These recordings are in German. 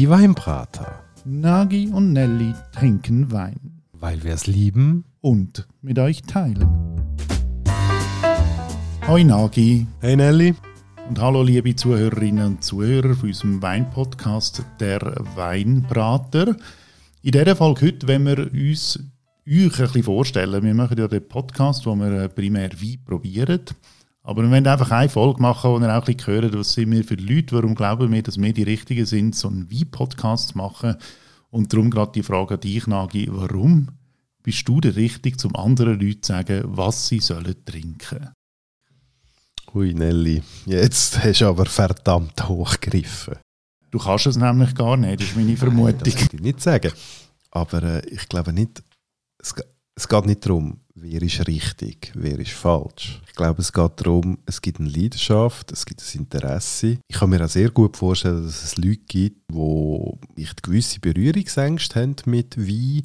Die Weinbrater. Nagi und Nelly trinken Wein Weil wir es lieben. und mit euch teilen. Hoi Nagi Hey Nelly. und hallo liebe Zuhörerinnen und Zuhörer von unserem Weinpodcast Der Weinbrater. In dieser Folge heute, wenn wir uns euch ein bisschen vorstellen, wir machen ja den Podcast, wo wir primär Wein probieren. Aber wir wollen einfach eine Folge machen, wo ihr auch ein bisschen hören, was sind wir für Leute, warum glauben wir, dass wir die Richtigen sind, so einen Wein-Podcast zu machen. Und darum gerade die Frage an dich, Nagi, warum bist du der Richtige, zum anderen Leuten zu sagen, was sie sollen trinken? Hui Nelly, jetzt hast du aber verdammt hochgegriffen. Du kannst es nämlich gar nicht, das ist meine Vermutung. Das würde ich nicht sagen. Aber äh, ich glaube nicht, es, es geht nicht darum, wer ist richtig, wer ist falsch. Ich glaube, es geht darum, es gibt eine Leidenschaft, es gibt ein Interesse. Ich kann mir auch sehr gut vorstellen, dass es Leute gibt, die nicht gewisse Berührungsängste haben mit Wein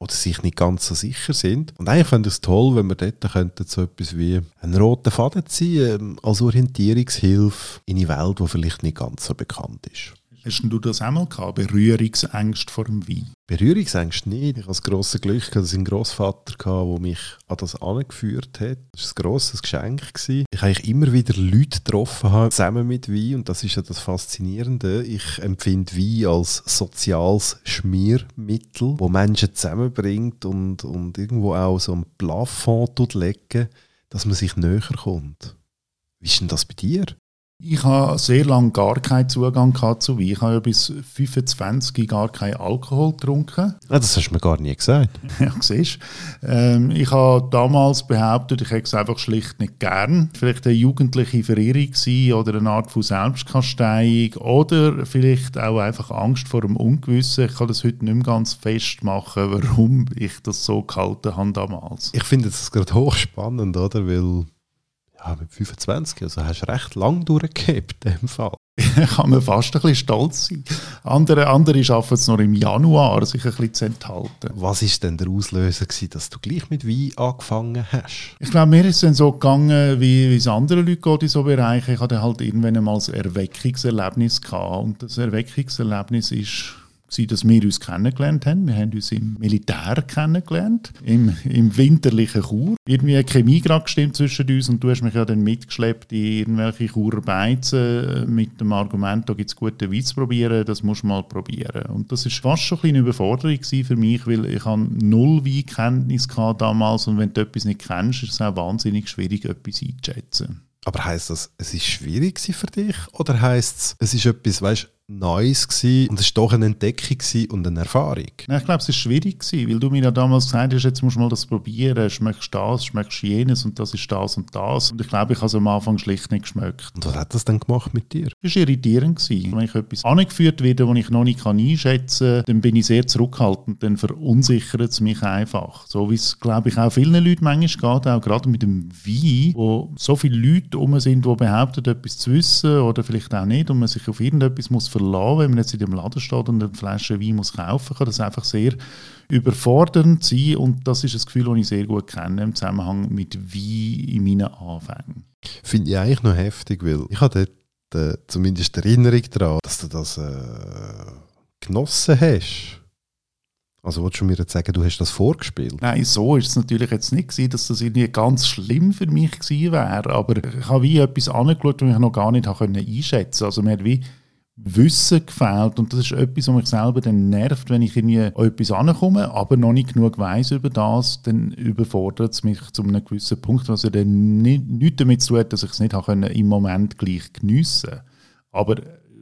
oder sich nicht ganz so sicher sind. Und eigentlich fände ich es toll, wenn wir dort so etwas wie einen roten Faden ziehen ähm, als Orientierungshilfe in eine Welt, die vielleicht nicht ganz so bekannt ist. Hast du das einmal gehabt, Berührungsängste vor dem Wein? Berührungsängste nicht. Ich hatte das grosse Glück, dass ich einen Grossvater hatte, der mich an das angeführt hat. Das war ein grosses Geschenk. Ich habe immer wieder Leute getroffen, zusammen mit Wein. Und das ist ja das Faszinierende. Ich empfinde Wein als soziales Schmiermittel, wo Menschen zusammenbringt und, und irgendwo auch so ein Plafond legen, dass man sich näher kommt. Wie ist denn das bei dir? Ich habe sehr lange gar keinen Zugang zu Wein. Ich habe ja bis 25 gar keinen Alkohol getrunken. Ah, das hast du mir gar nie gesagt. Ja, siehst ähm, Ich habe damals behauptet, ich hätte es einfach schlicht nicht gern. Vielleicht eine jugendliche Verirrung gewesen oder eine Art von Selbstkasteiung oder vielleicht auch einfach Angst vor dem Ungewissen. Ich kann das heute nicht mehr ganz festmachen, warum ich das so gehalten habe damals. Ich finde das gerade hochspannend, oder? Weil ja, mit 25, also hast du recht lang durchgehabt in dem Fall. kann man fast ein bisschen stolz sein. Andere, andere schaffen es noch im Januar, sich ein bisschen zu enthalten. Was ist denn der Auslöser gewesen, dass du gleich mit Wein angefangen hast? Ich glaube, mir ist es dann so gegangen, wie wie es anderen Leuten geht in so Bereichen. Ich hatte halt irgendwann einmal ein Erweckungserlebnis gehabt. Und das Erweckungserlebnis ist dass wir uns kennengelernt haben. Wir haben uns im Militär kennengelernt, im, im winterlichen Chur. Irgendwie eine Chemie gerade gestimmt zwischen uns und du hast mich ja dann mitgeschleppt in irgendwelche Churer äh, mit dem Argument, da gibt es guten Wein zu probieren, das musst du mal probieren. Und das ist fast schon ein eine Überforderung für mich, weil ich habe null Weinkenntnis damals und wenn du etwas nicht kennst, ist es auch wahnsinnig schwierig, etwas einzuschätzen. Aber heisst das, es ist schwierig für dich? Oder heisst es, es ist etwas, weißt Neues gewesen und es war doch eine Entdeckung und eine Erfahrung? Ich glaube, es war schwierig, gewesen, weil du mir ja damals gesagt hast, jetzt musst du mal das probieren, schmeckst das, schmeckst jenes und das ist das und das. Und ich glaube, ich habe es am Anfang schlicht nicht geschmeckt. Und was hat das dann gemacht mit dir? Es war irritierend. Gewesen. Wenn ich etwas angeführt werde, das ich noch nicht kann einschätzen kann, dann bin ich sehr zurückhaltend, dann verunsichert es mich einfach. So wie es, glaube ich, auch vielen Leuten manchmal geht, auch gerade mit dem Wein, wo so viele Leute um sind, die behaupten, etwas zu wissen oder vielleicht auch nicht und man sich auf irgendetwas muss verlassen, wenn man jetzt in dem Laden steht und eine Flasche Wein muss kaufen, kann das einfach sehr überfordernd sein und das ist ein Gefühl, das ich sehr gut kenne im Zusammenhang mit Wein in meinen Anfängen. Finde ich eigentlich noch heftig, weil ich habe dort äh, zumindest Erinnerung daran, dass du das äh, genossen hast. Also wolltest du mir jetzt sagen, du hast das vorgespielt? Nein, so ist es natürlich jetzt nicht gewesen, dass das irgendwie ganz schlimm für mich gewesen wäre, aber ich habe wie etwas angeschaut, was ich noch gar nicht habe einschätzen Also mir wie Wissen gefehlt und das ist etwas, was mich selber dann nervt, wenn ich irgendwie an etwas ankomme, aber noch nicht genug weiß über das, dann überfordert es mich zu einem gewissen Punkt, was ja dann nicht, nichts damit zu tun hat, dass ich es nicht können, im Moment gleich geniessen Aber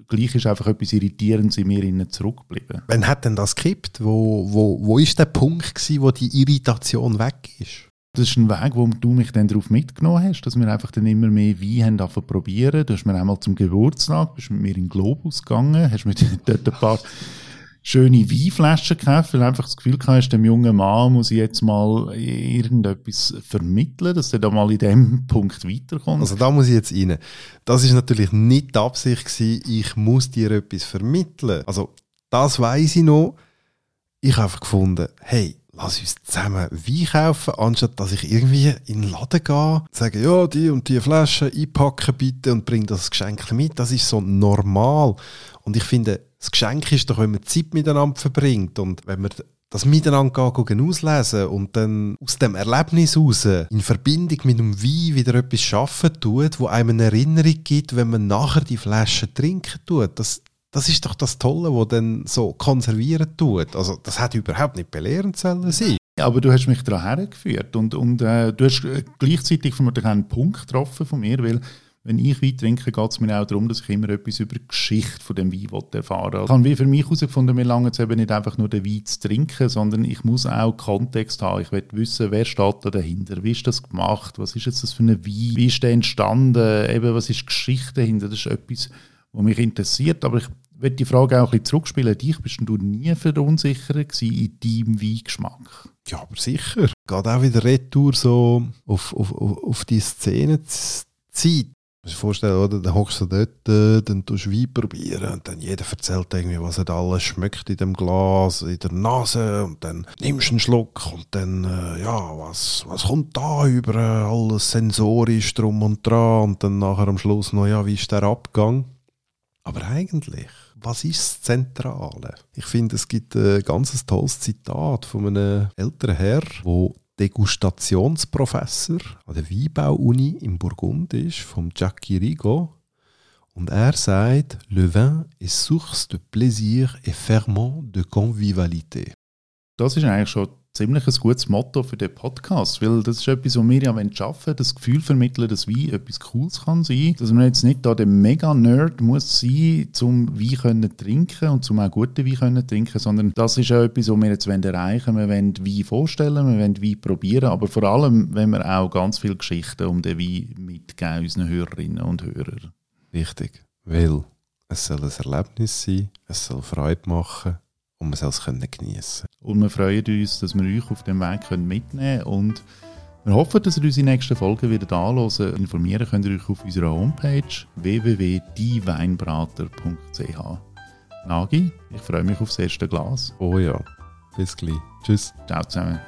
gleich ist einfach etwas Irritierendes in mir zurückgeblieben. Wann hat denn das gekippt? Wo, wo, wo ist der Punkt gewesen, wo die Irritation weg ist? Das ist ein Weg, wo du mich dann darauf mitgenommen hast, dass wir einfach dann immer mehr Wein haben zu probieren. Du hast mir einmal zum Geburtstag, bist mit mir in den Globus gegangen, hast mir dort ein paar schöne Weinflaschen gekauft, weil einfach das Gefühl hast, dem jungen Mann muss ich jetzt mal irgendetwas vermitteln, dass er da mal in dem Punkt weiterkommt. Also da muss ich jetzt rein. Das ist natürlich nicht die Absicht gewesen, ich muss dir etwas vermitteln. Also das weiß ich noch. Ich habe einfach gefunden, hey, lass uns zusammen Wein kaufen, anstatt dass ich irgendwie in den Laden gehe, sage, ja, die und die Flasche einpacken bitte und bring das Geschenk mit. Das ist so normal. Und ich finde, das Geschenk ist doch, wenn man Zeit miteinander verbringt und wenn man das miteinander gehen, auslesen und dann aus dem Erlebnis heraus in Verbindung mit dem Wein wieder etwas schaffen tut, wo einem eine Erinnerung gibt, wenn man nachher die Flasche trinken tut. Das, das ist doch das Tolle, was dann so konservieren tut. Also das hat überhaupt nicht belehrend sollen sein. Ja, aber du hast mich daran hergeführt und, und äh, du hast gleichzeitig von mir einen Punkt getroffen von mir, weil wenn ich Wein trinke, geht es mir auch darum, dass ich immer etwas über die Geschichte von dem Wein erfahren will. Ich habe wie für mich herausgefunden, mir lange es eben nicht einfach nur den Wein zu trinken, sondern ich muss auch Kontext haben. Ich will wissen, wer steht da dahinter, wie ist das gemacht, was ist jetzt das für ein Wein, wie ist der entstanden, eben, was ist die Geschichte dahinter, das ist etwas, was mich interessiert, aber ich will die Frage auch ein bisschen zurückspielen. Dich bist du nie verunsichert in deinem Weingeschmack? Ja, aber sicher. Geht auch wieder retour so auf, auf, auf, auf die Szene Zeit musst dir vorstellen, oder? Dann hockst du dort, äh, dann tust du Wein probieren und dann jeder erzählt irgendwie, was er alles schmeckt in dem Glas, in der Nase und dann nimmst du einen Schluck und dann, äh, ja, was, was kommt da über alles sensorisch drum und dran und dann nachher am Schluss noch, ja, wie ist der Abgang? Aber eigentlich, was ist das Zentrale? Ich finde, es gibt ein ganz tolles Zitat von einem älteren Herr, der Degustationsprofessor an der Weinbau-Uni in Burgund ist, vom Jacques Rigaud. Und er sagt, le vin est source de plaisir et ferment de convivialité. Das ist eigentlich schon ziemlich ein gutes Motto für den Podcast, weil das ist etwas, was wir ja schaffen das Gefühl vermitteln, dass Wein etwas Cooles kann sein, dass man jetzt nicht da der Mega-Nerd muss sein, zum Wein können trinken und zum auch guten Wein können trinken, sondern das ist ja etwas, was wir jetzt erreichen wollen. Wir wollen Wein vorstellen, wir wollen Wein probieren, aber vor allem wenn wir auch ganz viele Geschichten um den Wein mitgeben unseren Hörerinnen und Hörern. Richtig, weil es soll ein Erlebnis sein, es soll Freude machen und man soll es geniessen Und wir freuen uns, dass wir euch auf dem Weg mitnehmen können und wir hoffen, dass ihr unsere nächsten Folgen wieder anhören. Informieren könnt ihr euch auf unserer Homepage www.dieweinbrater.ch. Nagi, ich freue mich aufs erste Glas. Oh ja, bis gleich. Tschüss. Ciao zusammen.